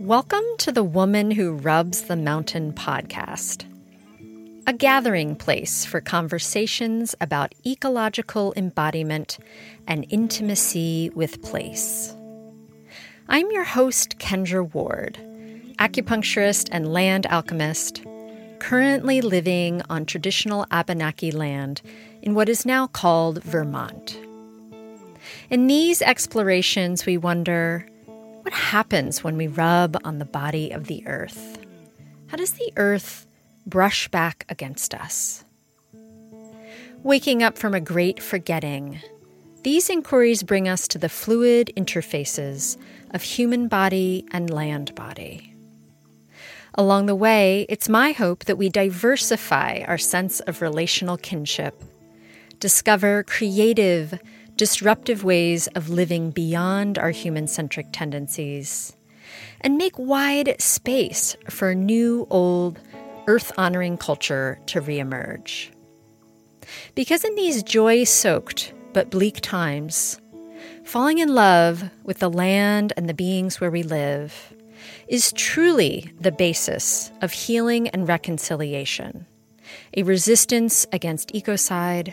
Welcome to the Woman Who Rubs the Mountain podcast, a gathering place for conversations about ecological embodiment and intimacy with place. I'm your host, Kendra Ward, acupuncturist and land alchemist, currently living on traditional Abenaki land in what is now called Vermont. In these explorations, we wonder what happens when we rub on the body of the earth? How does the earth brush back against us? Waking up from a great forgetting, these inquiries bring us to the fluid interfaces of human body and land body. Along the way, it's my hope that we diversify our sense of relational kinship, discover creative, disruptive ways of living beyond our human centric tendencies, and make wide space for new, old, earth honoring culture to reemerge. Because in these joy soaked but bleak times, falling in love with the land and the beings where we live is truly the basis of healing and reconciliation, a resistance against ecocide,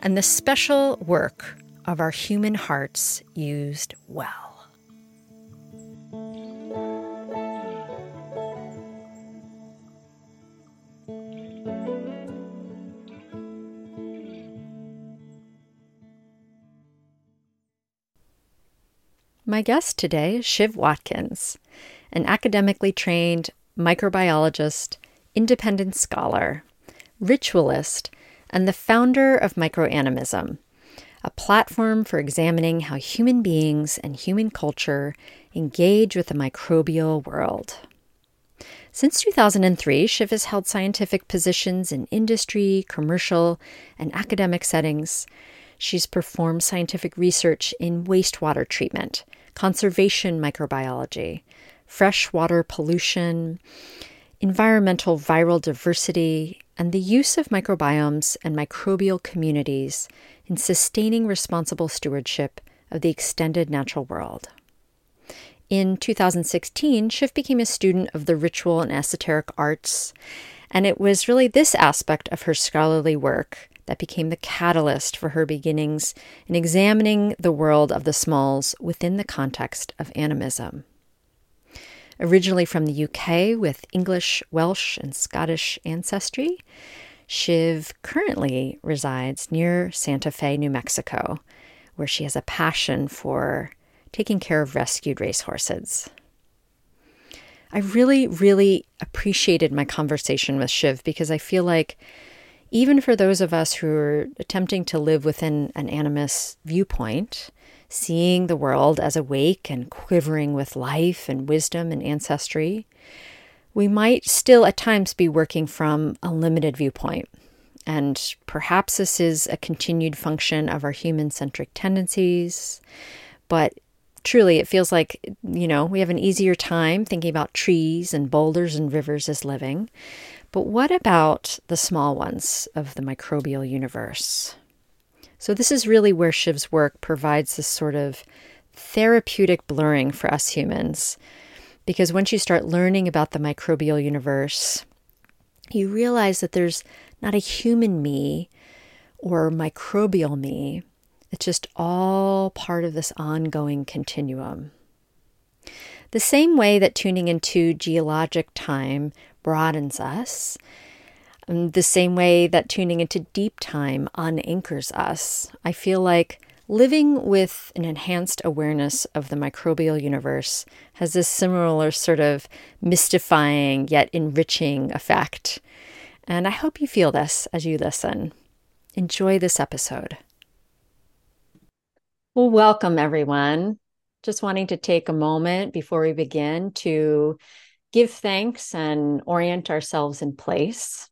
and the special work of our human hearts used well. My guest today is Siv Watkins, an academically trained microbiologist, independent scholar, ritualist, and the founder of Microanimism, a platform for examining how human beings and human culture engage with the microbial world. Since 2003, Siv has held scientific positions in industry, commercial, and academic settings. She's performed scientific research in wastewater treatment, conservation microbiology, freshwater pollution, environmental viral diversity, and the use of microbiomes and microbial communities in sustaining responsible stewardship of the extended natural world. In 2016, Siv became a student of the ritual and esoteric arts, and it was really this aspect of her scholarly work that became the catalyst for her beginnings in examining the world of the smalls within the context of animism. Originally from the UK with English, Welsh, and Scottish ancestry, Siv currently resides near Santa Fe, New Mexico, where she has a passion for taking care of rescued racehorses. I really, really appreciated my conversation with Siv because I feel like even for those of us who are attempting to live within an animist viewpoint, seeing the world as awake and quivering with life and wisdom and ancestry, we might still at times be working from a limited viewpoint. And perhaps this is a continued function of our human centric tendencies. But truly, it feels like, you know, we have an easier time thinking about trees and boulders and rivers as living. But what about the small ones of the microbial universe? So, this is really where Siv's work provides this sort of therapeutic blurring for us humans because once you start learning about the microbial universe, you realize that there's not a human me or microbial me. It's just all part of this ongoing continuum. The same way that tuning into geologic time broadens us, um, the same way that tuning into deep time unanchors us, I feel like Living with an enhanced awareness of the microbial universe has this similar sort of mystifying yet enriching effect. And I hope you feel this as you listen. Enjoy this episode. Well, welcome everyone. Just wanting to take a moment before we begin to give thanks and orient ourselves in place.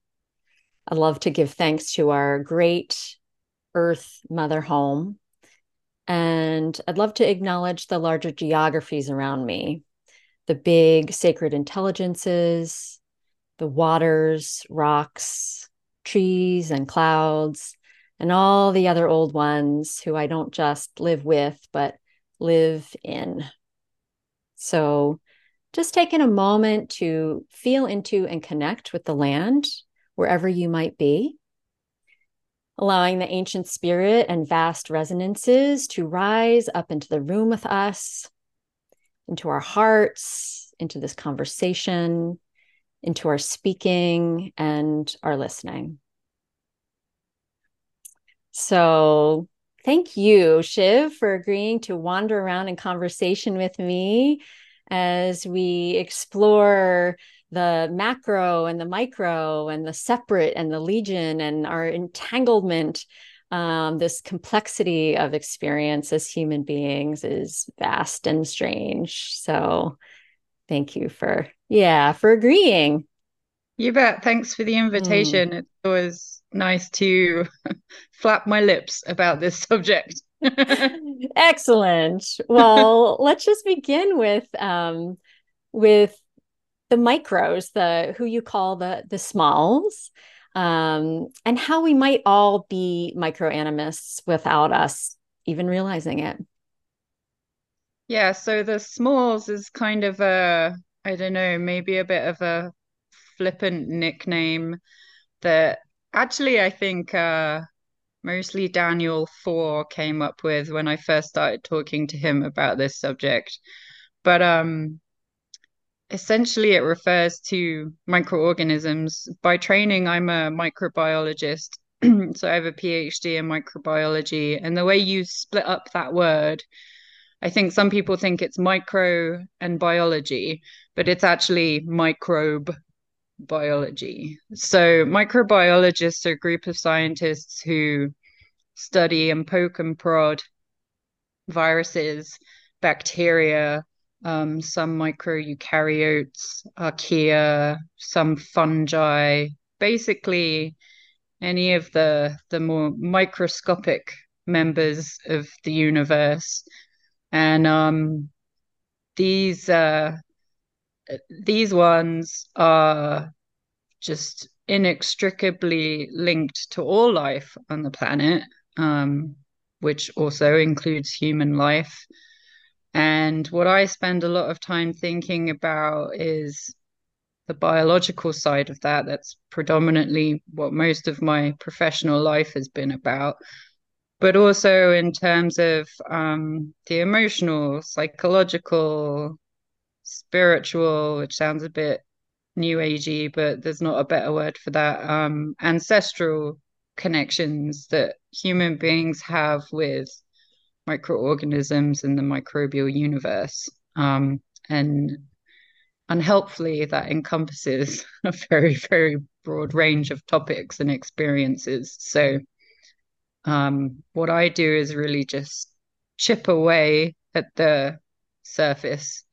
I love to give thanks to our great Earth Mother Home and I'd love to acknowledge the larger geographies around me the big sacred intelligences, the waters, rocks, trees, and clouds, and all the other old ones who I don't just live with, but live in. So, just taking a moment to feel into and connect with the land wherever you might be, allowing the ancient spirit and vast resonances to rise up into the room with us, into our hearts, into this conversation, into our speaking and our listening. So, thank you, Siv, for agreeing to wander around in conversation with me as we explore the macro and the micro and the separate and the legion and our entanglement um, this complexity of experience as human beings is vast and strange. So thank you for yeah for agreeing. You bet. Thanks for the invitation. Mm. it's always nice to flap my lips about this subject excellent. Well let's just begin with um with the micros the who you call the the smalls um and how we might all be microanimists without us even realizing it. Yeah, so the Smalls is kind of a, I don't know, maybe a bit of a flippant nickname that actually I think uh, mostly Daniel Foor came up with when I first started talking to him about this subject. But um, essentially, it refers to microorganisms. By training, I'm a microbiologist. so I have a PhD in microbiology. And the way you split up that word, I think some people think it's micro and biology, but it's actually microbe biology. So, microbiologists are a group of scientists who study and poke and prod viruses, bacteria, um, some microeukaryotes, archaea, some fungi, basically any of the the more microscopic members of the universe. And um, these uh, these ones are just inextricably linked to all life on the planet, um, which also includes human life. And what I spend a lot of time thinking about is the biological side of that. That's predominantly what most of my professional life has been about but also in terms of um, the emotional, psychological, spiritual, which sounds a bit new agey, but there's not a better word for that. Um, ancestral connections that human beings have with microorganisms in the microbial universe. Um, and unhelpfully, that encompasses a very, very broad range of topics and experiences. So um, what I do is really just chip away at the surface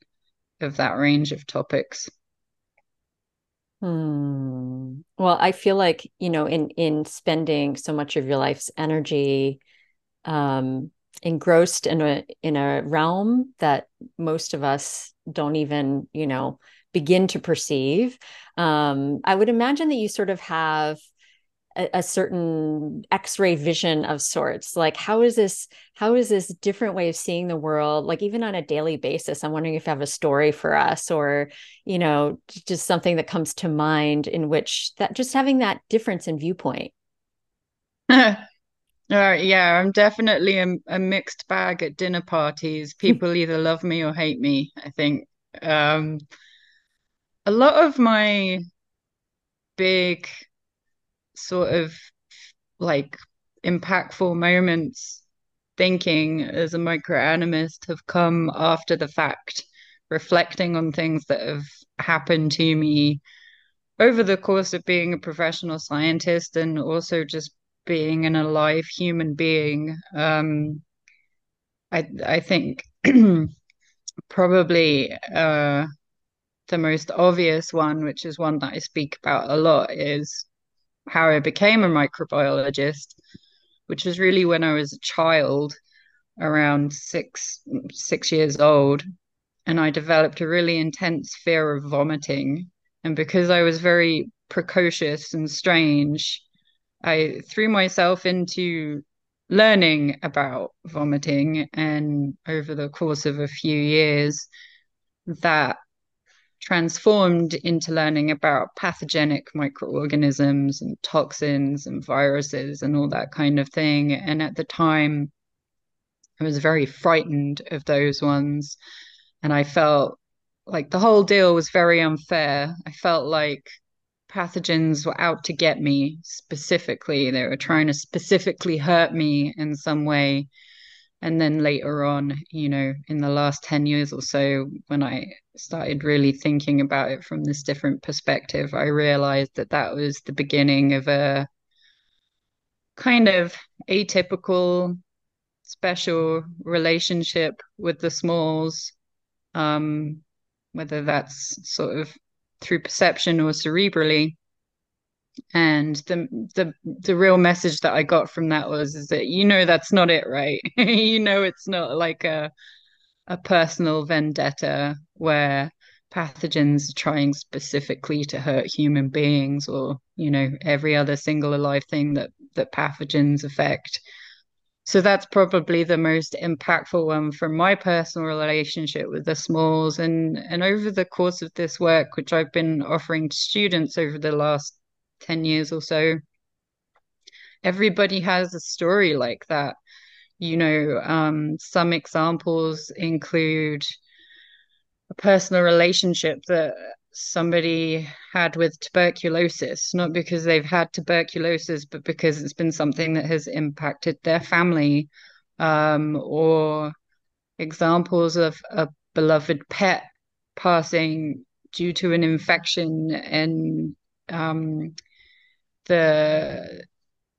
of that range of topics. Hmm. Well, I feel like, you know, in in spending so much of your life's energy um engrossed in a in a realm that most of us don't even, you know, begin to perceive. Um, I would imagine that you sort of have a, a certain x-ray vision of sorts like how is this how is this different way of seeing the world like even on a daily basis i'm wondering if you have a story for us or you know just something that comes to mind in which that just having that difference in viewpoint uh, yeah, I'm definitely a, a, mixed bag at dinner parties. People either love me or hate me, I think. Um, a lot of my big sort of like impactful moments thinking as a microanimist have come after the fact, reflecting on things that have happened to me over the course of being a professional scientist and also just being an alive human being. Um, I I think probably uh, the most obvious one, which is one that I speak about a lot, is how I became a microbiologist, which was really when I was a child, around six six years old, and I developed a really intense fear of vomiting. And because I was very precocious and strange, I threw myself into learning about vomiting and over the course of a few years that transformed into learning about pathogenic microorganisms and toxins and viruses and all that kind of thing. And at the time, I was very frightened of those ones. And I felt like the whole deal was very unfair. I felt like pathogens were out to get me specifically. They were trying to specifically hurt me in some way. And then later on, you know, in the last 10 years or so, when I started really thinking about it from this different perspective, I realized that that was the beginning of a kind of atypical, special relationship with the smalls. Um, whether that's sort of through perception or cerebrally. And the the the real message that I got from that was is that you know that's not it, right? you know it's not like a a personal vendetta where pathogens are trying specifically to hurt human beings or you know every other single alive thing that that pathogens affect so that's probably the most impactful one from my personal relationship with the smalls and and over the course of this work which I've been offering to students over the last 10 years or so. Everybody has a story like that. You know um, some examples include a personal relationship that somebody had with tuberculosis, not because they've had tuberculosis, but because it's been something that has impacted their family, um, or examples of a beloved pet passing due to an infection and um, the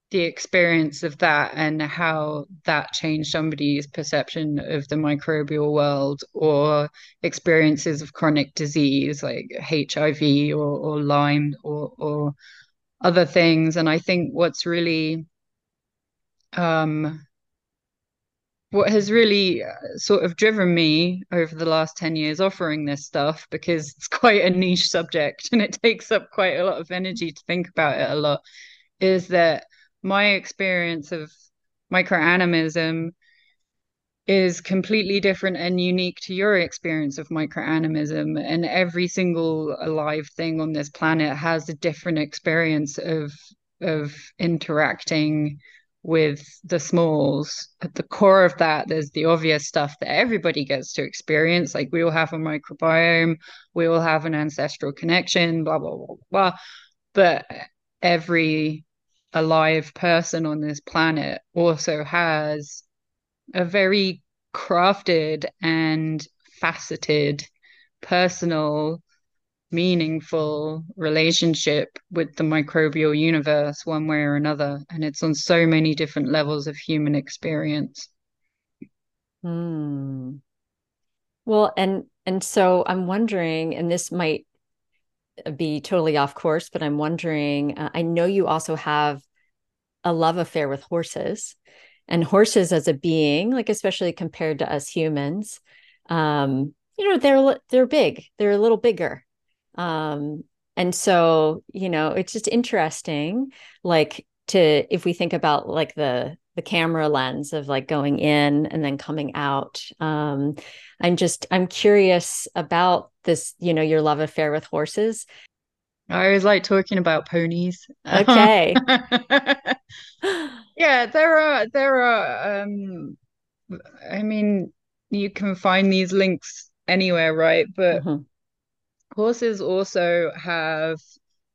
the experience of that and how that changed somebody's perception of the microbial world or experiences of chronic disease like HIV or, or Lyme or, or other things. And I think what's really um, what has really uh, sort of driven me over the last 10 years offering this stuff because it's quite a niche subject and it takes up quite a lot of energy to think about it a lot is that my experience of microanimism is completely different and unique to your experience of microanimism and every single alive thing on this planet has a different experience of of interacting with the smalls. At the core of that there's the obvious stuff that everybody gets to experience. Like we all have a microbiome. We all have an ancestral connection blah blah blah blah but every alive person on this planet also has a very crafted and faceted personal meaningful relationship with the microbial universe one way or another and it's on so many different levels of human experience hmm. well and and so i'm wondering and this might be totally off course, but I'm wondering uh, I know you also have a love affair with horses and horses as a being, like especially compared to us humans. Um, you know, they're they're big. They're a little bigger. Um, and so, you know, it's just interesting like to if we think about like the the camera lens of like going in and then coming out. Um, I'm just I'm curious about this, you know, your love affair with horses. I always like talking about ponies. Okay. yeah, there are there are um I mean you can find these links anywhere, right? But mm-hmm. Horses also have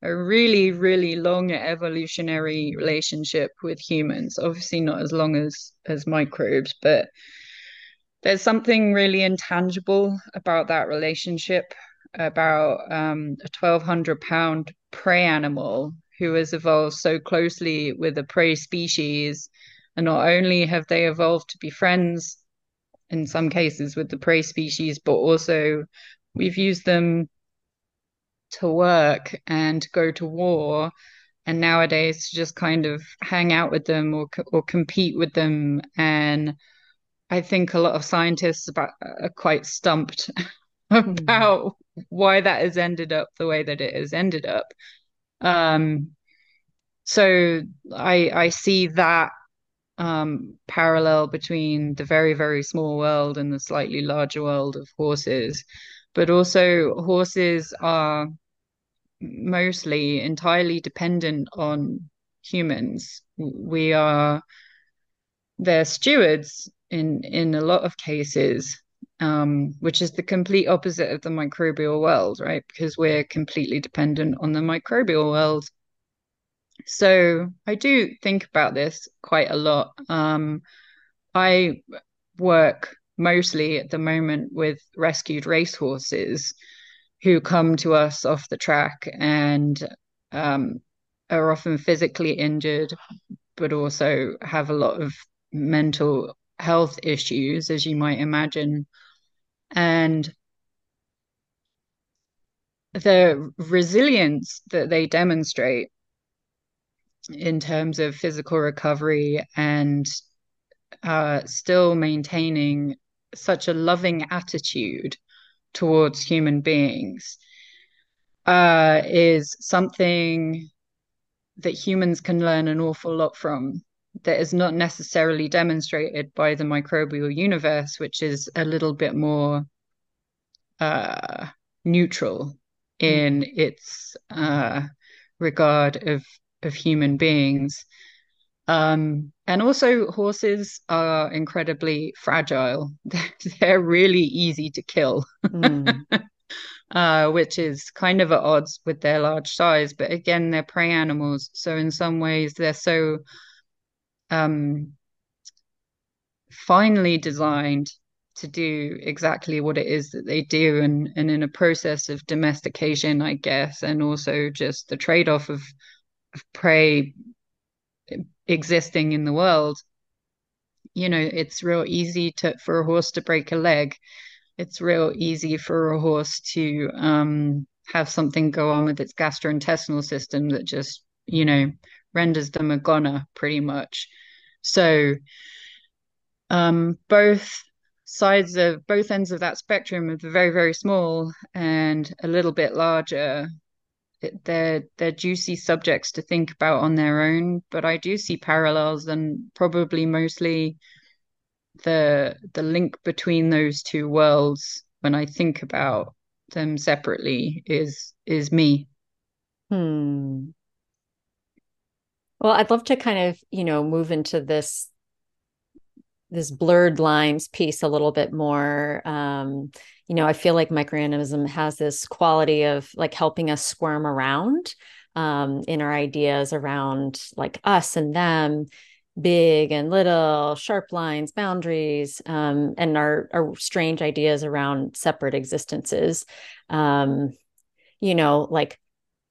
a really, really long evolutionary relationship with humans. Obviously, not as long as as microbes, but there's something really intangible about that relationship. About um, a 1,200 pound prey animal who has evolved so closely with a prey species, and not only have they evolved to be friends in some cases with the prey species, but also we've used them to work and go to war and nowadays to just kind of hang out with them or or compete with them and i think a lot of scientists about, are quite stumped about mm. why that has ended up the way that it has ended up um so i i see that um, parallel between the very, very small world and the slightly larger world of horses. But also, horses are mostly entirely dependent on humans. We are their stewards in in a lot of cases, um, which is the complete opposite of the microbial world, right? Because we're completely dependent on the microbial world. So I do think about this quite a lot. Um, I work mostly at the moment with rescued racehorses who come to us off the track and um, are often physically injured, but also have a lot of mental health issues, as you might imagine. And the resilience that they demonstrate in terms of physical recovery and uh, still maintaining such a loving attitude towards human beings uh, is something that humans can learn an awful lot from that is not necessarily demonstrated by the microbial universe, which is a little bit more uh, neutral in mm. its uh, regard of of human beings. Um, and also, horses are incredibly fragile. They're really easy to kill, mm. uh, which is kind of at odds with their large size. But again, they're prey animals. So, in some ways, they're so um, finely designed to do exactly what it is that they do. And, and in a process of domestication, I guess, and also just the trade off of, of prey existing in the world you know it's real easy to for a horse to break a leg. It's real easy for a horse to um, have something go on with its gastrointestinal system that just you know renders them a goner pretty much. So um, both sides of both ends of that spectrum are very very small and a little bit larger they're they're juicy subjects to think about on their own but i do see parallels and probably mostly the the link between those two worlds when i think about them separately is is me. Hmm. Well i'd love to kind of you know move into this this blurred lines piece a little bit more um, you know i feel like microanimalism has this quality of like helping us squirm around um, in our ideas around like us and them big and little sharp lines boundaries um, and our, our strange ideas around separate existences. Um, you know like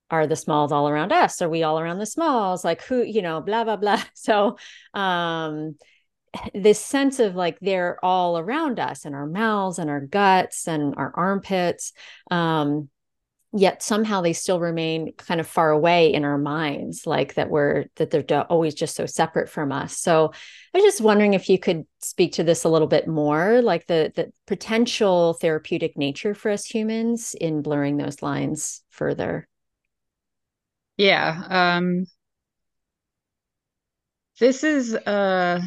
are the smalls all around us? Are we all around the smalls? Like who you know blah blah blah. So um this sense of like they're all around us and our mouths and our guts and our armpits um yet somehow they still remain kind of far away in our minds like that we're that they're always just so separate from us. So i was just wondering if you could speak to this a little bit more like the the potential therapeutic nature for us humans in blurring those lines further. Yeah um this is uh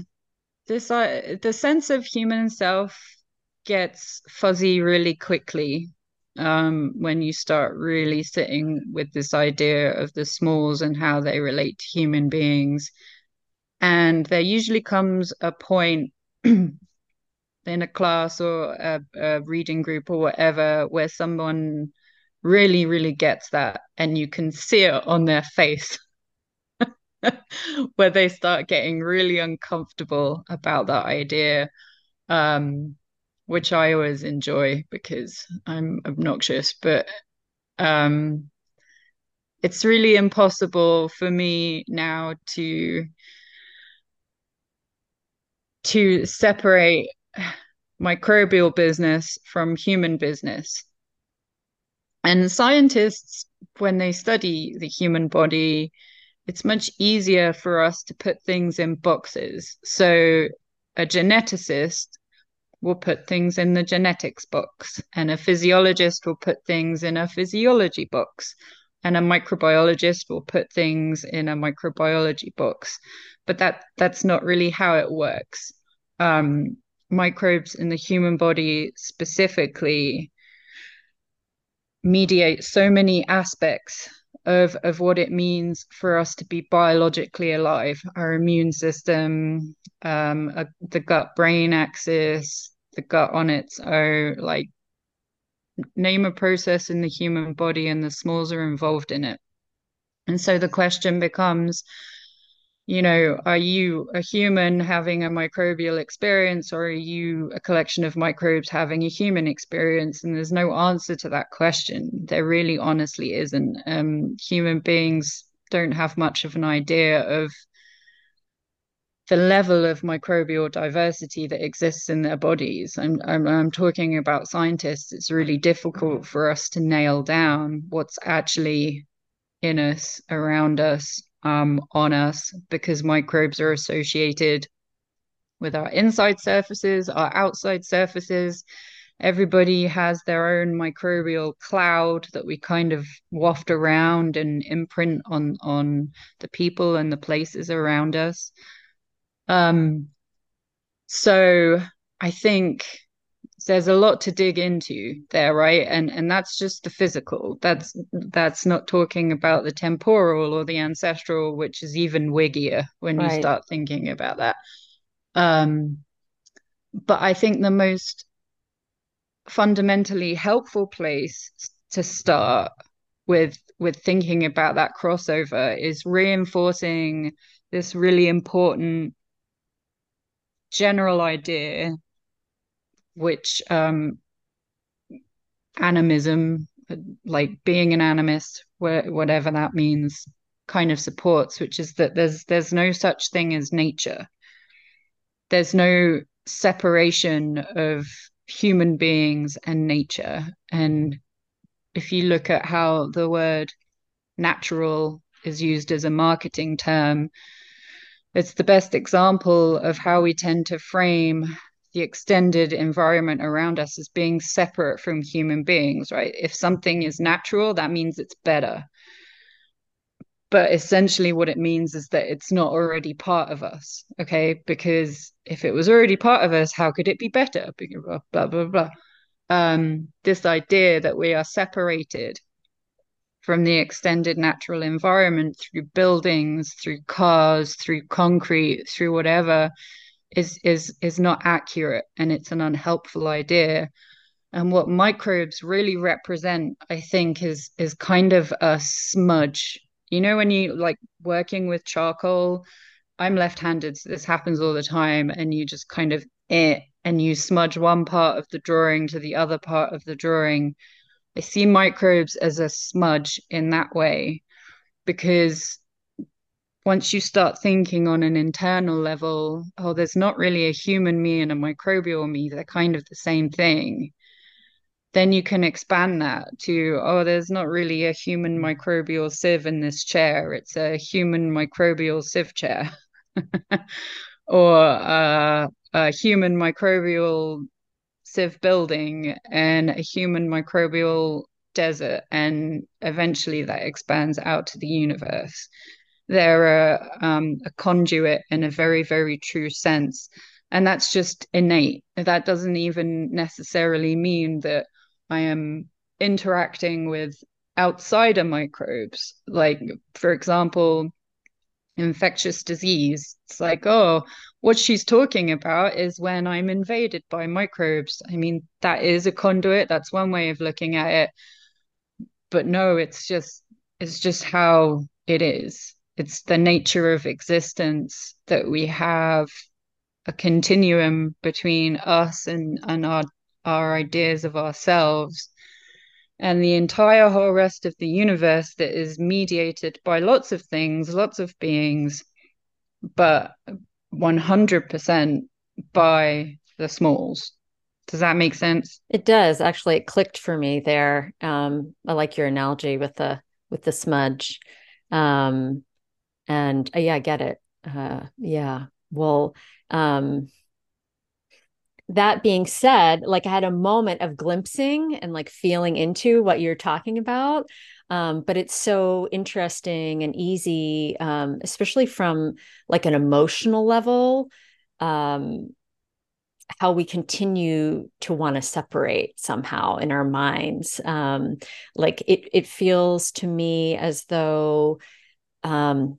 this uh, the sense of human self gets fuzzy really quickly um, when you start really sitting with this idea of the smalls and how they relate to human beings. And there usually comes a point in a class or a, a reading group or whatever where someone really, really gets that, and you can see it on their face. where they start getting really uncomfortable about that idea, um, which I always enjoy because I'm obnoxious. But um, it's really impossible for me now to to separate microbial business from human business. And scientists, when they study the human body, it's much easier for us to put things in boxes. So a geneticist will put things in the genetics box, and a physiologist will put things in a physiology box. and a microbiologist will put things in a microbiology box, but that that's not really how it works. Um, microbes in the human body specifically mediate so many aspects of of what it means for us to be biologically alive. Our immune system um uh, the gut brain axis the gut on its own like name a process in the human body and the smalls are involved in it. And so the question becomes you know, are you a human having a microbial experience or are you a collection of microbes having a human experience? And there's no answer to that question. There really honestly isn't. Um, human beings don't have much of an idea of the level of microbial diversity that exists in their bodies. I'm, I'm, I'm talking about scientists. It's really difficult for us to nail down what's actually in us, around us, um, on us because microbes are associated with our inside surfaces, our outside surfaces. Everybody has their own microbial cloud that we kind of waft around and imprint on on the people and the places around us. Um, so I think there's a lot to dig into there right? And and that's just the physical. That's that's not talking about the temporal or the ancestral which is even wiggier when right. you start thinking about that. Um but i think the most fundamentally helpful place to start with with thinking about that crossover is reinforcing this really important general idea which um, animism, like being an animist, wh- whatever that means, kind of supports, which is that there's there's no such thing as nature. There's no separation of human beings and nature. And if you look at how the word natural is used as a marketing term, it's the best example of how we tend to frame the extended environment around us as being separate from human beings, right? If something is natural, that means it's better. But essentially, what it means is that it's not already part of us, okay? Because if it was already part of us, how could it be better? Blah, blah, blah, blah. Um, this idea that we are separated from the extended natural environment through buildings, through cars, through concrete, through whatever, is is is not accurate and it's an unhelpful idea. And what microbes really represent i think is is kind of a smudge. You know when you like working with charcoal i'm left-handed so this happens all the time and you just kind of eh, and you smudge one part of the drawing to the other part of the drawing. I see microbes as a smudge in that way because once you start thinking on an internal level, oh, there's not really a human me and a microbial me, they're kind of the same thing, then you can expand that to, oh, there's not really a human microbial Siv in this chair, it's a human microbial Siv chair. or uh, a human microbial Siv building and a human microbial desert. And eventually that expands out to the universe they're a, um, a conduit in a very, very true sense. And that's just innate. That doesn't even necessarily mean that I am interacting with outsider microbes. Like, for example, infectious disease. It's like, oh, what she's talking about is when I'm invaded by microbes. I mean, that is a conduit. That's one way of looking at it. But no, it's just it's just how it is it's the nature of existence that we have a continuum between us and and our our ideas of ourselves. And the entire whole rest of the universe that is mediated by lots of things lots of beings but 100% by the smalls. Does that make sense? It does. Actually it clicked for me there. Um i like your analogy with the with the smudge. Um and uh, yeah, I get it. Uh, yeah. Well, um, that being said, like I had a moment of glimpsing and like feeling into what you're talking about. Um, but it's so interesting and easy, um, especially from like an emotional level, um, how we continue to want to separate somehow in our minds. Um, like it, it feels to me as though um,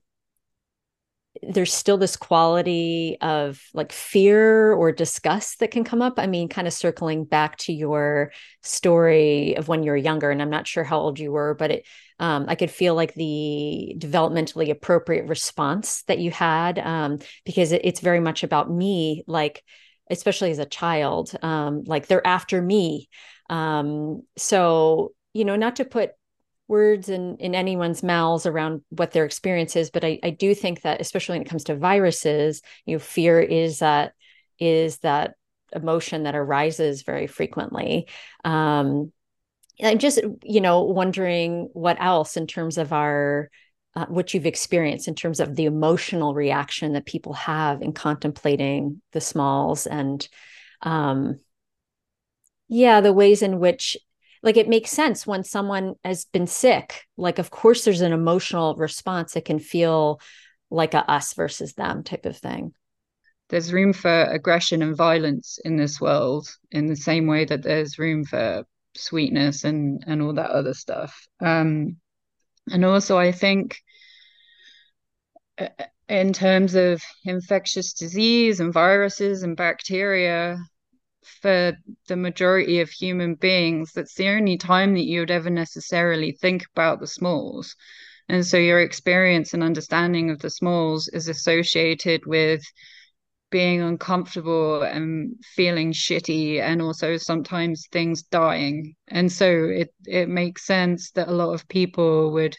there's still this quality of like fear or disgust that can come up. I mean, kind of circling back to your story of when you were younger, and I'm not sure how old you were, but it, um, I could feel like the developmentally appropriate response that you had, um, because it, it's very much about me, like, especially as a child, um, like they're after me. Um, so, you know, not to put words in in anyone's mouths around what their experience is but I, I do think that especially when it comes to viruses you know fear is that is that emotion that arises very frequently. Um i'm just you know wondering what else in terms of our uh, what you've experienced in terms of the emotional reaction that people have in contemplating the smalls and um yeah the ways in which like it makes sense when someone has been sick like of course there's an emotional response. It can feel like a us versus them type of thing. There's room for aggression and violence in this world in the same way that there's room for sweetness and and all that other stuff. Um and also i think uh, in terms of infectious disease and viruses and bacteria for the majority of human beings, that's the only time that you would ever necessarily think about the smalls. And so your experience and understanding of the smalls is associated with being uncomfortable and feeling shitty and also sometimes things dying. And so it it makes sense that a lot of people would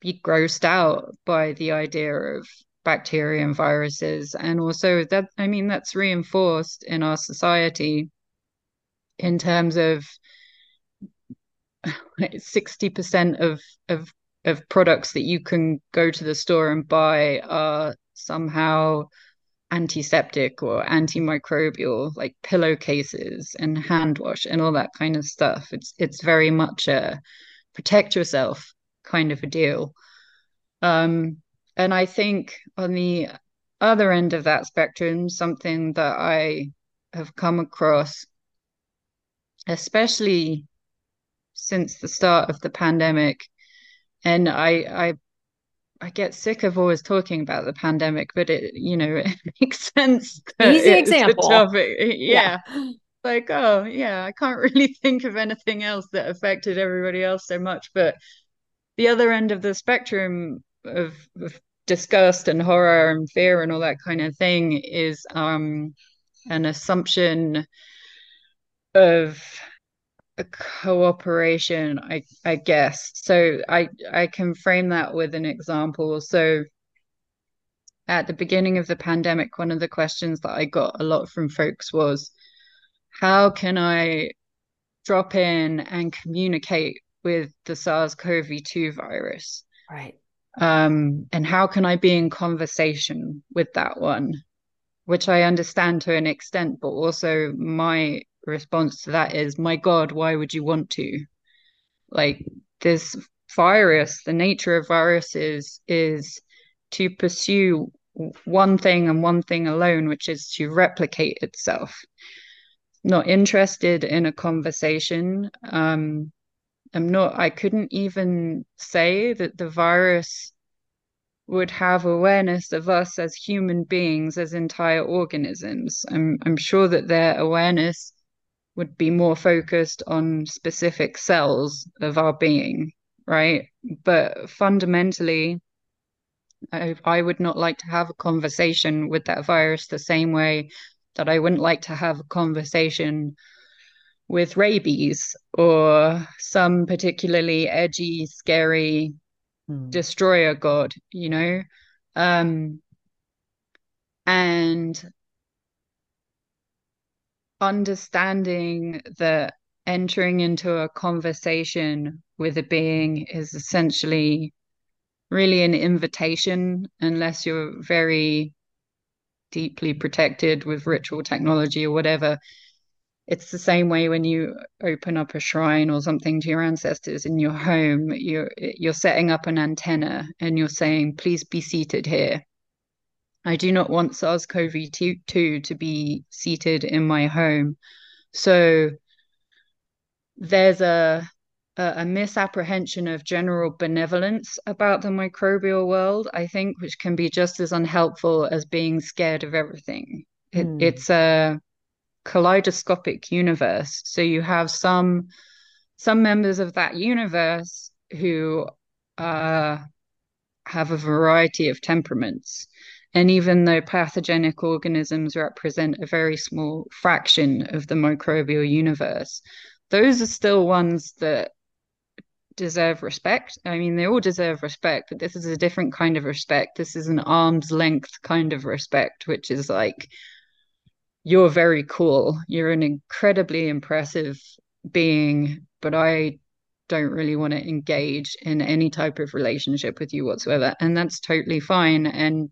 be grossed out by the idea of bacteria and viruses. And also that, I mean, that's reinforced in our society in terms of 60% of, of, of products that you can go to the store and buy are somehow antiseptic or antimicrobial like pillowcases and hand wash and all that kind of stuff it's it's very much a protect yourself kind of a deal um and I think on the other end of that spectrum, something that I have come across, especially since the start of the pandemic, and I I I get sick of always talking about the pandemic, but it you know it makes sense. Easy example. Topic. Yeah. yeah. Like, oh yeah, I can't really think of anything else that affected everybody else so much. But the other end of the spectrum of, of disgust and horror and fear and all that kind of thing is um, an assumption of cooperation i i guess. So i i can frame that with an example. So at the beginning of the pandemic one of the questions that i got a lot from folks was how can i drop in and communicate with the sars-cov-2 virus? Right um, and how can I be in conversation with that one, which I understand to an extent, but also my response to that is, my God, why would you want to? Like this virus, the nature of viruses is to pursue one thing and one thing alone, which is to replicate itself. Not interested in a conversation. Um, I'm not, I couldn't even say that the virus would have awareness of us as human beings, as entire organisms. I'm, I'm sure that their awareness would be more focused on specific cells of our being, right? But fundamentally, I, I would not like to have a conversation with that virus the same way that I wouldn't like to have a conversation with rabies or some particularly edgy, scary hmm. destroyer god, you know? Um, and understanding that entering into a conversation with a being is essentially really an invitation unless you're very deeply protected with ritual technology or whatever. It's the same way when you open up a shrine or something to your ancestors in your home. You're you're setting up an antenna and you're saying, "Please be seated here." I do not want SARS-CoV-2 to be seated in my home. So there's a a, misapprehension of general benevolence about the microbial world, I think, which can be just as unhelpful as being scared of everything. It, mm. It's a kaleidoscopic universe. So you have some some members of that universe who uh, have a variety of temperaments. And even though pathogenic organisms represent a very small fraction of the microbial universe, those are still ones that deserve respect. I mean, they all deserve respect, but this is a different kind of respect. This is an arm's length kind of respect, which is like, you're very cool. You're an incredibly impressive being, but I don't really want to engage in any type of relationship with you whatsoever. And that's totally fine. And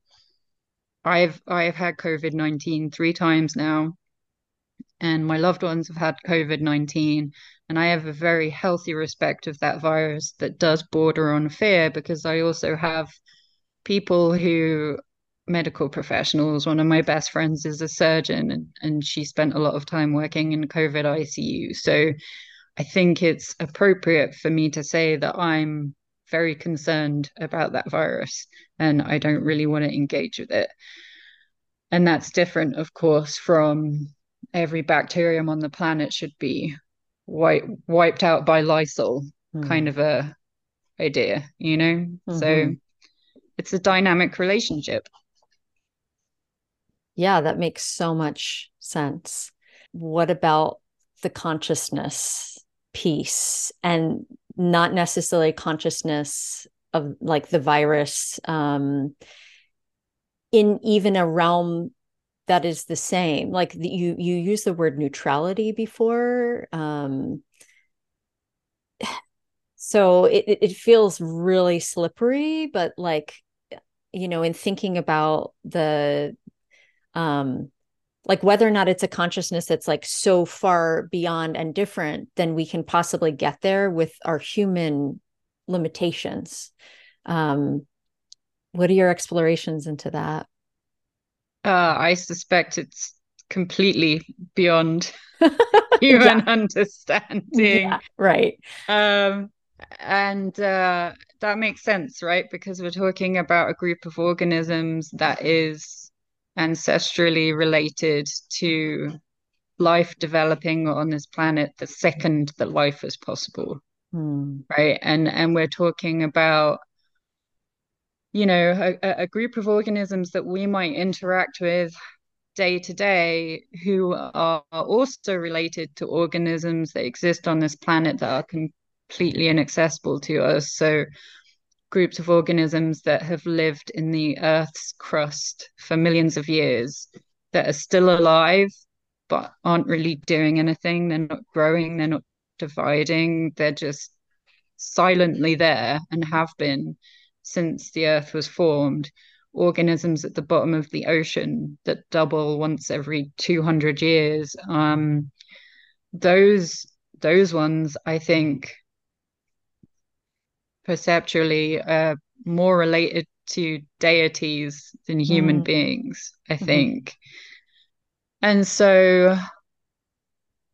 I've I've had COVID-19 three times now and my loved ones have had COVID 19. And I have a very healthy respect of that virus that does border on fear because I also have people who, medical professionals, one of my best friends is a surgeon and, and she spent a lot of time working in COVID ICU. So I think it's appropriate for me to say that I'm very concerned about that virus and I don't really want to engage with it. And that's different, of course, from every bacterium on the planet should be wipe, wiped out by Lysol mm. kind of a idea, you know? Mm-hmm. So it's a dynamic relationship. Yeah, that makes so much sense. What about the consciousness piece and not necessarily consciousness of like the virus um, in even a realm that is the same like the, you you use the word neutrality before um so it it feels really slippery but like you know in thinking about the um like whether or not it's a consciousness that's like so far beyond and different than we can possibly get there with our human limitations um what are your explorations into that uh, I suspect it's completely beyond human yeah. understanding. Yeah, right. Um, and uh, that makes sense, right? Because we're talking about a group of organisms that is ancestrally related to life developing on this planet the second that life is possible. Hmm. Right. And and we're talking about you know, a, a group of organisms that we might interact with day to day who are also related to organisms that exist on this planet that are completely inaccessible to us. So, groups of organisms that have lived in the Earth's crust for millions of years that are still alive but aren't really doing anything. They're not growing, they're not dividing, they're just silently there and have been since the Earth was formed, organisms at the bottom of the ocean that double once every 200 years. Um, those those ones, I think, perceptually are more related to deities than human mm. beings. I mm-hmm. think, mm-hmm. and so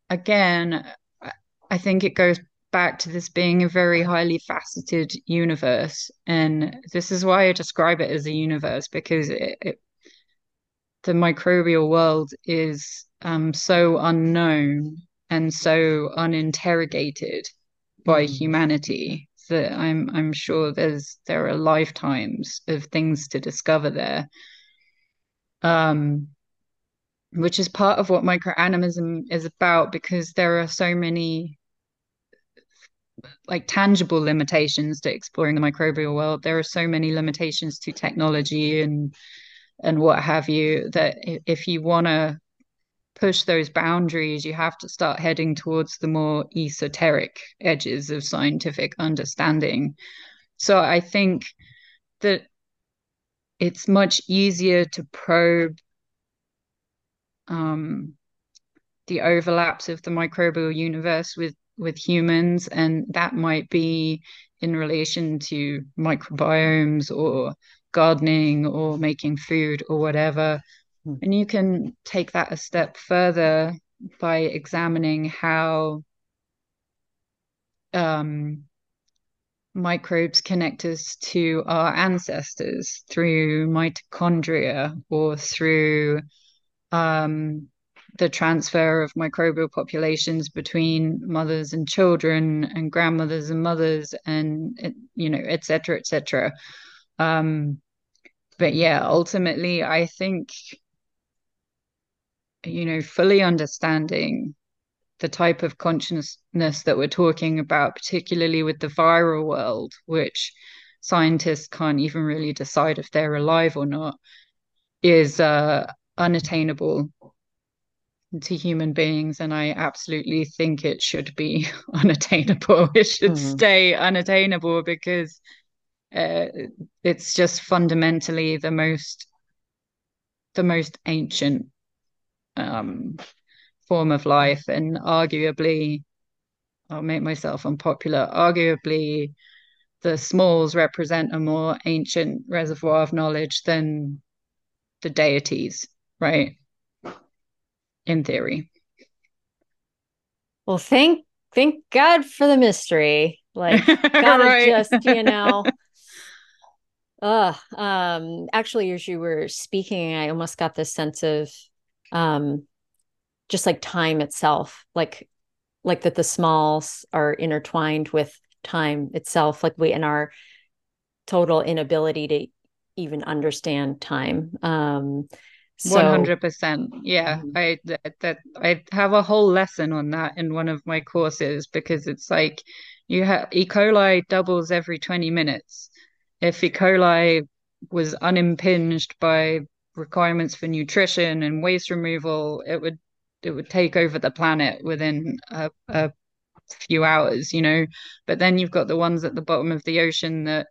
again, I think it goes back to this being a very highly faceted universe. And this is why I describe it as a universe because it, it, the microbial world is um, so unknown and so uninterrogated by mm. humanity that I'm I'm sure there's there are lifetimes of things to discover there. Um, which is part of what microanimism is about because there are so many like tangible limitations to exploring the microbial world. There are so many limitations to technology and and what have you that if you want to push those boundaries, you have to start heading towards the more esoteric edges of scientific understanding. So I think that it's much easier to probe um, the overlaps of the microbial universe with with humans, and that might be in relation to microbiomes or gardening or making food or whatever. Mm. And you can take that a step further by examining how um, microbes connect us to our ancestors through mitochondria or through um, the transfer of microbial populations between mothers and children and grandmothers and mothers and you know et cetera et cetera um, but yeah ultimately i think you know fully understanding the type of consciousness that we're talking about, particularly with the viral world, which scientists can't even really decide if they're alive or not, is uh, unattainable to human beings. And I absolutely think it should be unattainable. It should mm-hmm. stay unattainable because uh, it's just fundamentally the most the most ancient um, form of life and arguably I'll make myself unpopular arguably the smalls represent a more ancient reservoir of knowledge than the deities right? In theory. Well thank thank god for the mystery. Like gotta right. just you know. Uh um actually as you were speaking i almost got this sense of um just like time itself like like that the smalls are intertwined with time itself like we in our total inability to even understand time um so, 100% yeah mm-hmm. i that, that i have a whole lesson on that in one of my courses because it's like you have e. coli doubles every 20 minutes. If e. coli was unimpinged by requirements for nutrition and waste removal it would it would take over the planet within a, a few hours, you know. But then you've got the ones at the bottom of the ocean that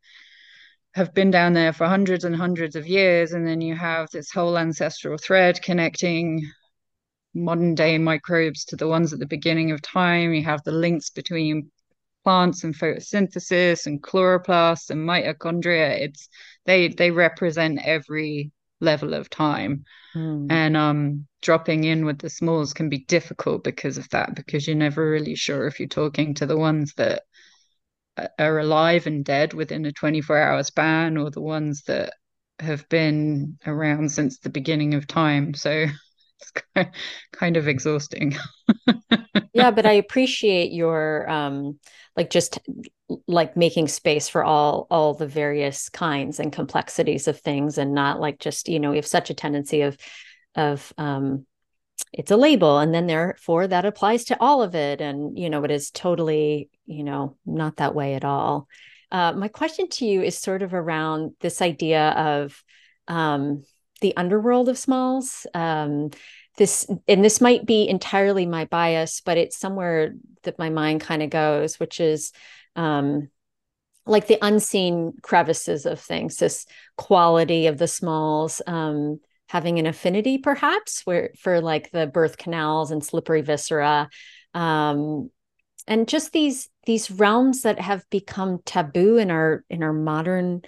have been down there for hundreds and hundreds of years, and then you have this whole ancestral thread connecting modern day microbes to the ones at the beginning of time. You have the links between plants and photosynthesis and chloroplasts and mitochondria. It's they they represent every level of time. Mm. And um, dropping in with the smalls can be difficult because of that, because you're never really sure if you're talking to the ones that are alive and dead within a 24 hour span or the ones that have been around since the beginning of time. So it's kind of exhausting. yeah, but I appreciate your um like just like making space for all all the various kinds and complexities of things and not like just you know we have such a tendency of of um it's a label and then therefore that applies to all of it and you know it is totally you know not that way at all uh, my question to you is sort of around this idea of um, the underworld of smalls um, this and this might be entirely my bias but it's somewhere that my mind kind of goes which is um, like the unseen crevices of things, this quality of the smalls, um, having an affinity perhaps where for like the birth canals and slippery viscera. Um, and just these these realms that have become taboo in our in our modern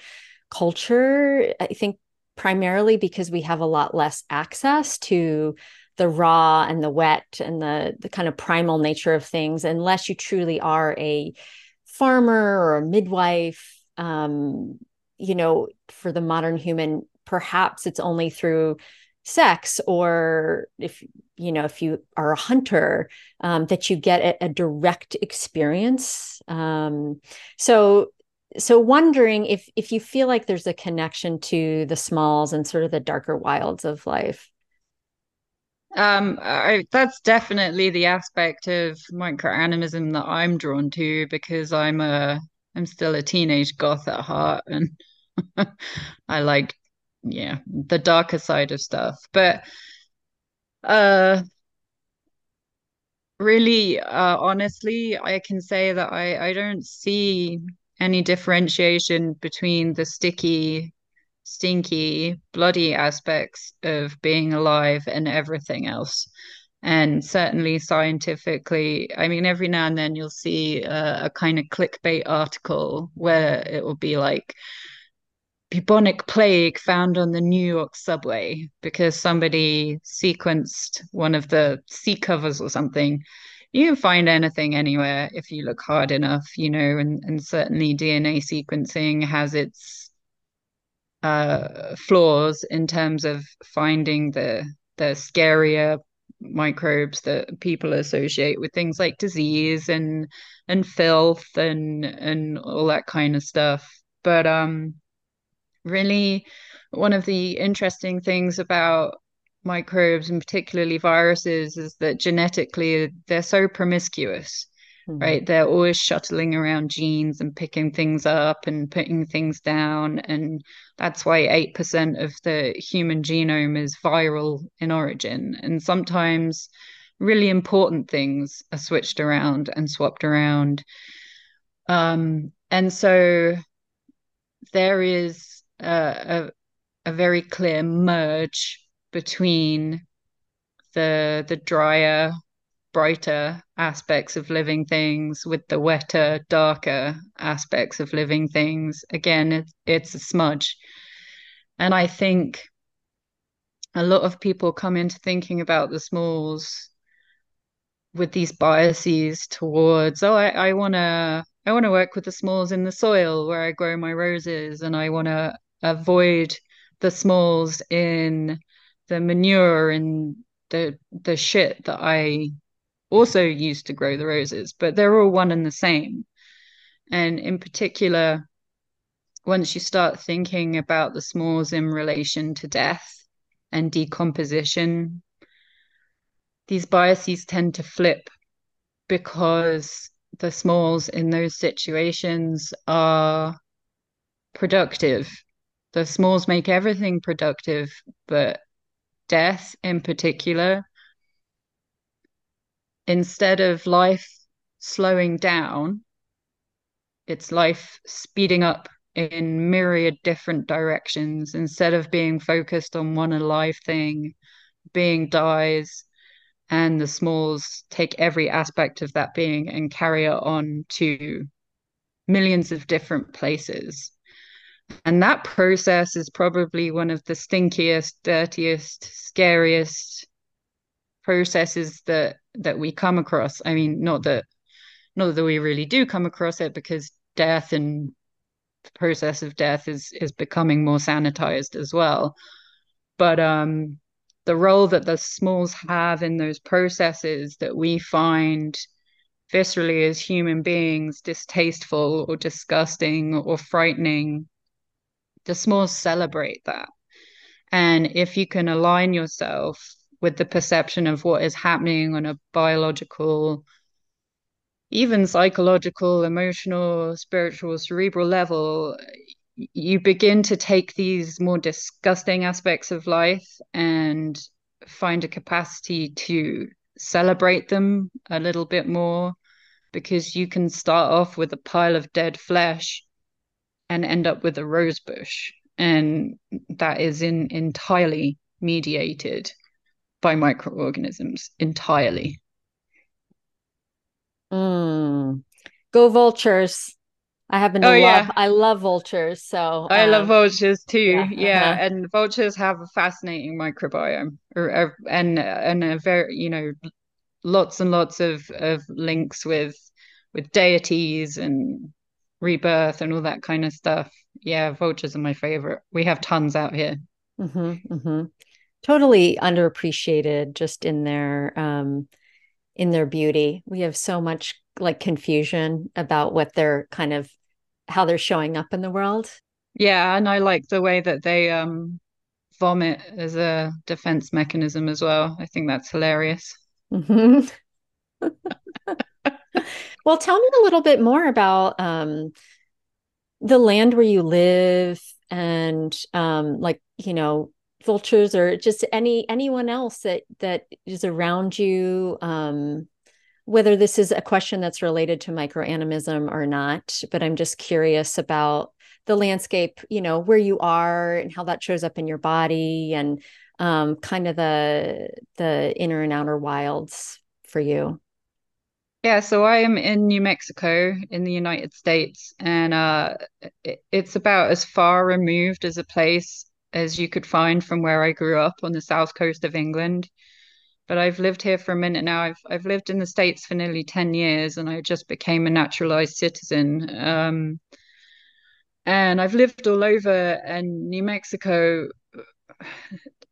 culture i think primarily because we have a lot less access to the raw and the wet and the the kind of primal nature of things unless you truly are a farmer or a midwife. Um, you know for the modern human perhaps it's only through sex or if you know if you are a hunter um, that you get a, a direct experience. Um, so so wondering if if you feel like there's a connection to the smalls and sort of the darker wilds of life um, I, that's definitely the aspect of microanimism that I'm drawn to because I'm a I'm still a teenage goth at heart, and I like yeah the darker side of stuff. But uh, really, uh, honestly, I can say that I I don't see any differentiation between the sticky stinky, bloody aspects of being alive and everything else. And certainly scientifically, I mean, every now and then you'll see a, a kind of clickbait article where it will be like, bubonic plague found on the New York subway because somebody sequenced one of the seat covers or something. You can find anything anywhere if you look hard enough, you know, and, and certainly DNA sequencing has its uh, flaws in terms of finding the the scarier microbes that people associate with things like disease and and filth and and all that kind of stuff. But um really one of the interesting things about microbes and particularly viruses is that genetically they're so promiscuous mm-hmm. right? They're always shuttling around genes and picking things up and putting things down and that's why 8% of the human genome is viral in origin. And sometimes really important things are switched around and swapped around. Um, and so there is a, a very clear merge between the the drier brighter aspects of living things with the wetter darker aspects of living things. Again it, it's a smudge. And i think a lot of people come into thinking about the smalls with these biases towards oh i, I want to i want to work with the smalls in the soil where i grow my roses and i want to avoid the smalls in the manure and the the shit that I also used to grow the roses, but they're all one and the same. And in particular, once you start thinking about the smalls in relation to death and decomposition, these biases tend to flip because the smalls in those situations are productive the smalls make everything productive, but death in particular, instead of life slowing down, it's life speeding up in myriad different directions. Instead of being focused on one alive thing being dies and the smalls take every aspect of that being and carry it on to millions of different places and that process is probably one of the stinkiest, dirtiest, scariest processes that that we come across. I mean, not that not that we really do come across it because death and the process of death is is becoming more sanitized as well. But um the role that the smalls have in those processes that we find viscerally as human beings distasteful or disgusting or frightening the smalls celebrate that. And if you can align yourself with the perception of what is happening on a biological, even psychological, emotional, spiritual, cerebral level, you begin to take these more disgusting aspects of life and find a capacity to celebrate them a little bit more because you can start off with a pile of dead flesh and end up with a rose bush. And that is in entirely mediated by microorganisms entirely. Mm. Go vultures. I happen to oh, love yeah. I love vultures. So I um, love vultures too. Yeah, yeah. Uh-huh. and vultures have a fascinating microbiome or, and and a very you know lots and lots of of links with with deities and rebirth and all that kind of stuff. Yeah, vultures are my favorite. We have tons out here. Mm-hmm, mm-hmm. Totally underappreciated just in their um in their beauty. We have so much like confusion about what they're kind of how they're showing up in the world. Yeah, and I like the way that they um vomit as a defense mechanism as well. I think that's hilarious. Mm-hmm. well, tell me a little bit more about um, the land where you live and um, like, you know, vultures or just any anyone else that that is around you um, whether this is a question that's related to microanimism or not but i'm just curious about the landscape, you know, where you are and how that shows up in your body and um, kind of the the inner and outer wilds for you. Yeah, so I am in New Mexico in the United States, and uh, it's about as far removed as a place as you could find from where I grew up on the south coast of England. But I've lived here for a minute now. I've I've lived in the States for nearly 10 years, and I just became a naturalized citizen. Um, and I've lived all over, and New Mexico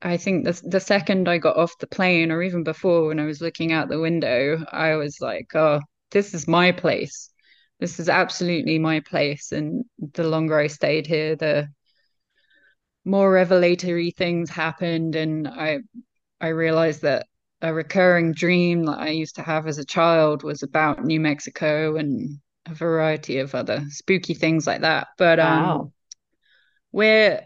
I think the the second I got off the plane, or even before when I was looking out the window, I was like, "Oh, this is my place. This is absolutely my place." And the longer I stayed here, the more revelatory things happened, and I I realized that a recurring dream that I used to have as a child was about New Mexico and a variety of other spooky things like that. But um, wow. we're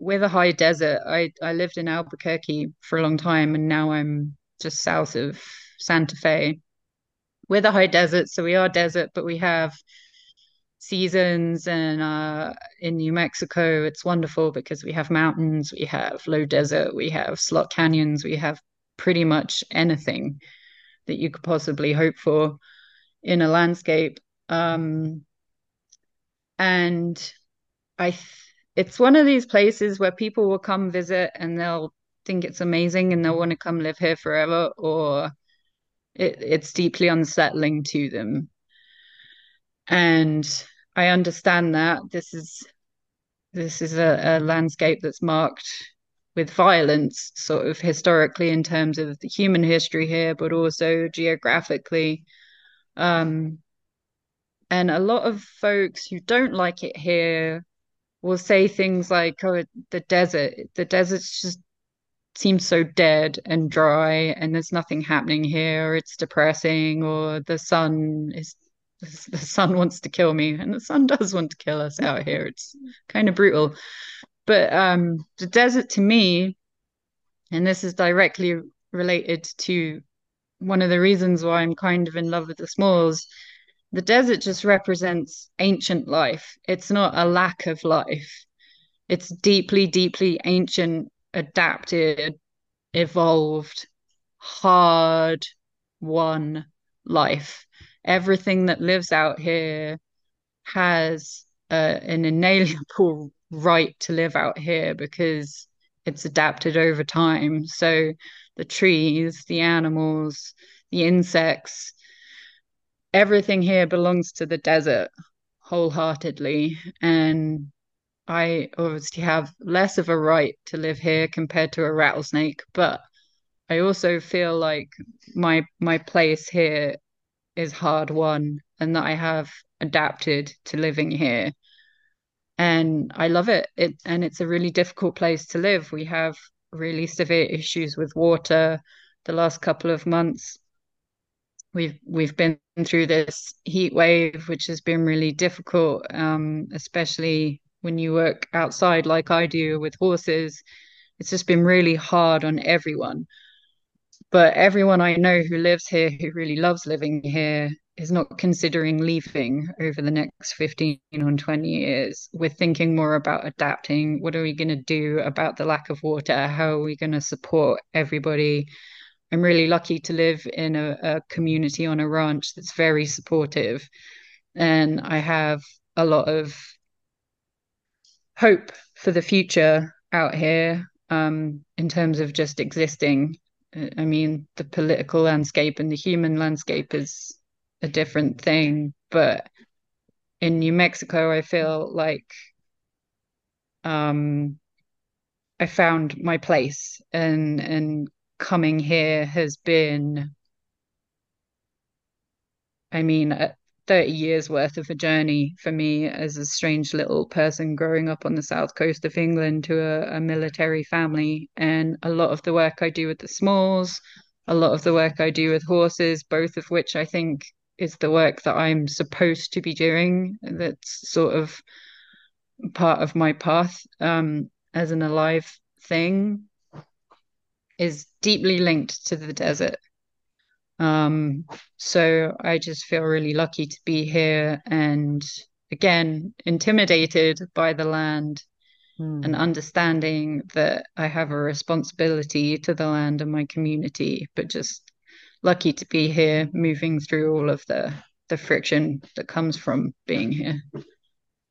with a high desert. I I lived in Albuquerque for a long time, and now I'm just south of Santa Fe. We're the high desert, so we are desert, but we have seasons. And uh, in New Mexico, it's wonderful because we have mountains, we have low desert, we have slot canyons, we have pretty much anything that you could possibly hope for in a landscape. Um, and I it's one of these places where people will come visit and they'll think it's amazing and they'll want to come live here forever, or it, it's deeply unsettling to them. And I understand that this is this is a, a landscape that's marked with violence, sort of historically in terms of the human history here, but also geographically. Um, and a lot of folks who don't like it here will say things like, "Oh, the desert, the desert just seems so dead and dry, and there's nothing happening here. It's depressing, or the sun is." The sun wants to kill me, and the sun does want to kill us out here. It's kind of brutal. But um, the desert to me, and this is directly related to one of the reasons why I'm kind of in love with the smalls, the desert just represents ancient life. It's not a lack of life. It's deeply, deeply ancient, adapted, evolved, hard won life. Everything that lives out here has uh, an inalienable right to live out here because it's adapted over time. So the trees, the animals, the insects, everything here belongs to the desert wholeheartedly. And I obviously have less of a right to live here compared to a rattlesnake, but I also feel like my my place here is hard won and that I have adapted to living here. And I love it. It and it's a really difficult place to live. We have really severe issues with water the last couple of months we've we've been through this heat wave, which has been really difficult, um, especially when you work outside like I do with horses. It's just been really hard on everyone. But everyone I know who lives here, who really loves living here, is not considering leaving over the next 15 or 20 years. We're thinking more about adapting. What are we going to do about the lack of water? How are we going to support everybody I'm really lucky to live in a, a community on a ranch that's very supportive. And I have a lot of hope for the future out here um, in terms of just existing. I mean, the political landscape and the human landscape is a different thing. But in New Mexico, I feel like um, I found my place and and coming here has been, I mean, 30 years worth of a journey for me as a strange little person growing up on the south coast of England to a, a military family. And a lot of the work I do with the smalls, a lot of the work I do with horses, both of which I think is the work that I'm supposed to be doing. That's sort of part of my path um, as an alive thing is deeply linked to the desert. Um, so I just feel really lucky to be here and again intimidated by the land mm. and understanding that I have a responsibility to the land and my community, but just lucky to be here, moving through all of the the friction that comes from being here.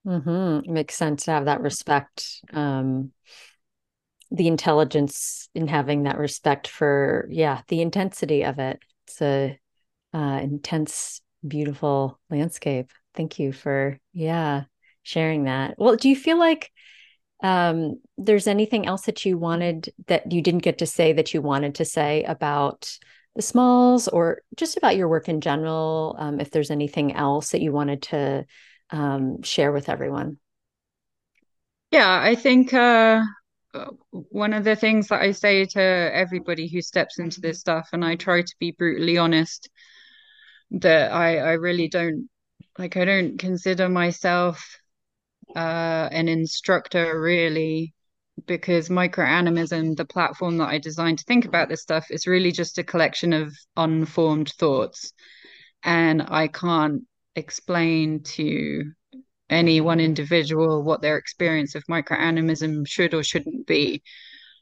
Mm-hmm. It makes sense to have that respect. Um, the intelligence in having that respect for, yeah, the intensity of it. It's a uh, intense, beautiful landscape. Thank you for, yeah, sharing that. Well, do you feel like um, there's anything else that you wanted that you didn't get to say that you wanted to say about the smalls or just about your work in general? Um, if there's anything else that you wanted to um, share with everyone. Yeah, I think uh, one of the things that I say to everybody who steps into this stuff, and I try to be brutally honest, that I, I really don't like, I don't consider myself uh, an instructor really because microanimism, the platform that I designed to think about this stuff, is really just a collection of unformed thoughts. And I can't explain to any one individual what their experience of microanimism should or shouldn't be.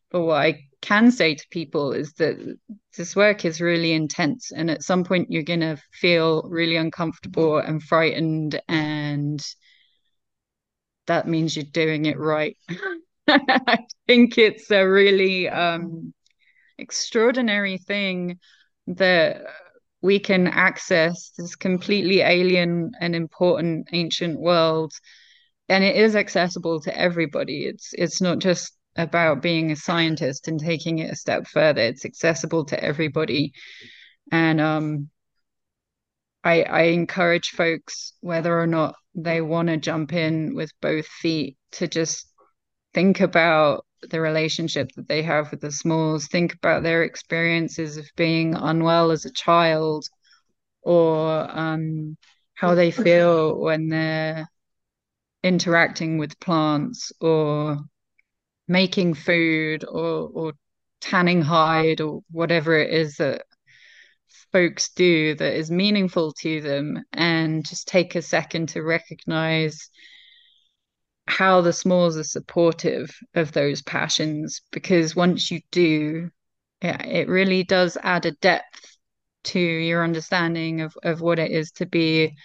But what I can say to people is that this work is really intense. And at some point, you're going to feel really uncomfortable and frightened. And that means you're doing it right. I think it's a really um, extraordinary thing that we can access this completely alien and important ancient world and it is accessible to everybody. It's it's not just about being a scientist and taking it a step further. It's accessible to everybody. And um i i encourage folks whether or not they want to jump in with both feet to just think about the relationship that they have with the smalls, think about their experiences of being unwell as a child, or um, how they feel when they're interacting with plants, or making food, or, or tanning hide, or whatever it is that folks do that is meaningful to them, and just take a second to recognize how the smalls are supportive of those passions because once you do yeah, it really does add a depth to your understanding of, of what it is to be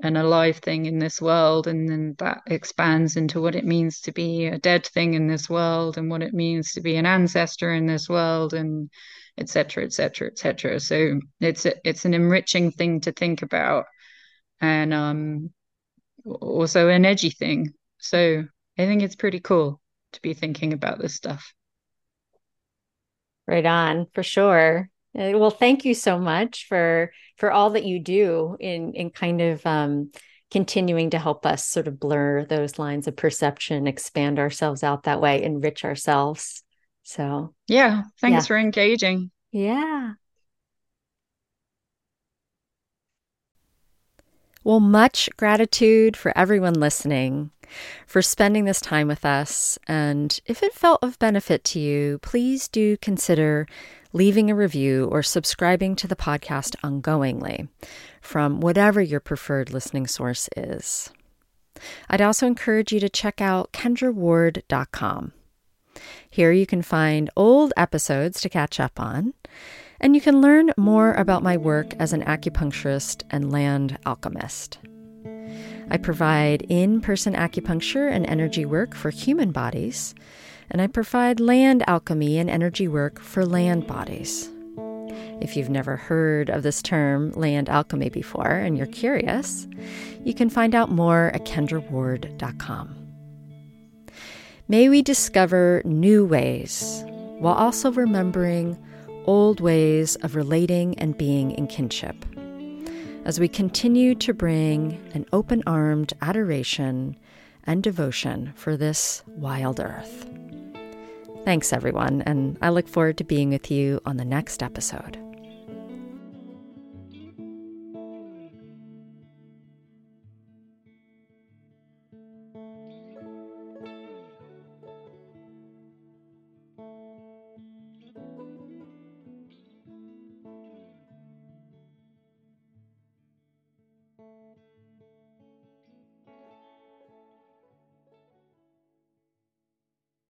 an alive thing in this world and then that expands into what it means to be a dead thing in this world and what it means to be an ancestor in this world and etc etc etc so it's a, it's an enriching thing to think about and um also an edgy thing so I think it's pretty cool to be thinking about this stuff. Right on, for sure. Uh, well, thank you so much for for all that you do in in kind of um, continuing to help us sort of blur those lines of perception, expand ourselves out that way, enrich ourselves. So yeah, thanks yeah. for engaging. Yeah. Well, much gratitude for everyone listening for spending this time with us. And if it felt of benefit to you, please do consider leaving a review or subscribing to the podcast ongoingly from whatever your preferred listening source is. I'd also encourage you to check out kendraward.com. Here you can find old episodes to catch up on, and you can learn more about my work as an acupuncturist and land alchemist. I provide in person acupuncture and energy work for human bodies, and I provide land alchemy and energy work for land bodies. If you've never heard of this term, land alchemy, before and you're curious, you can find out more at kendraward.com. May we discover new ways while also remembering old ways of relating and being in kinship as we continue to bring an open armed adoration and devotion for this wild earth. Thanks, everyone, and I look forward to being with you on the next episode.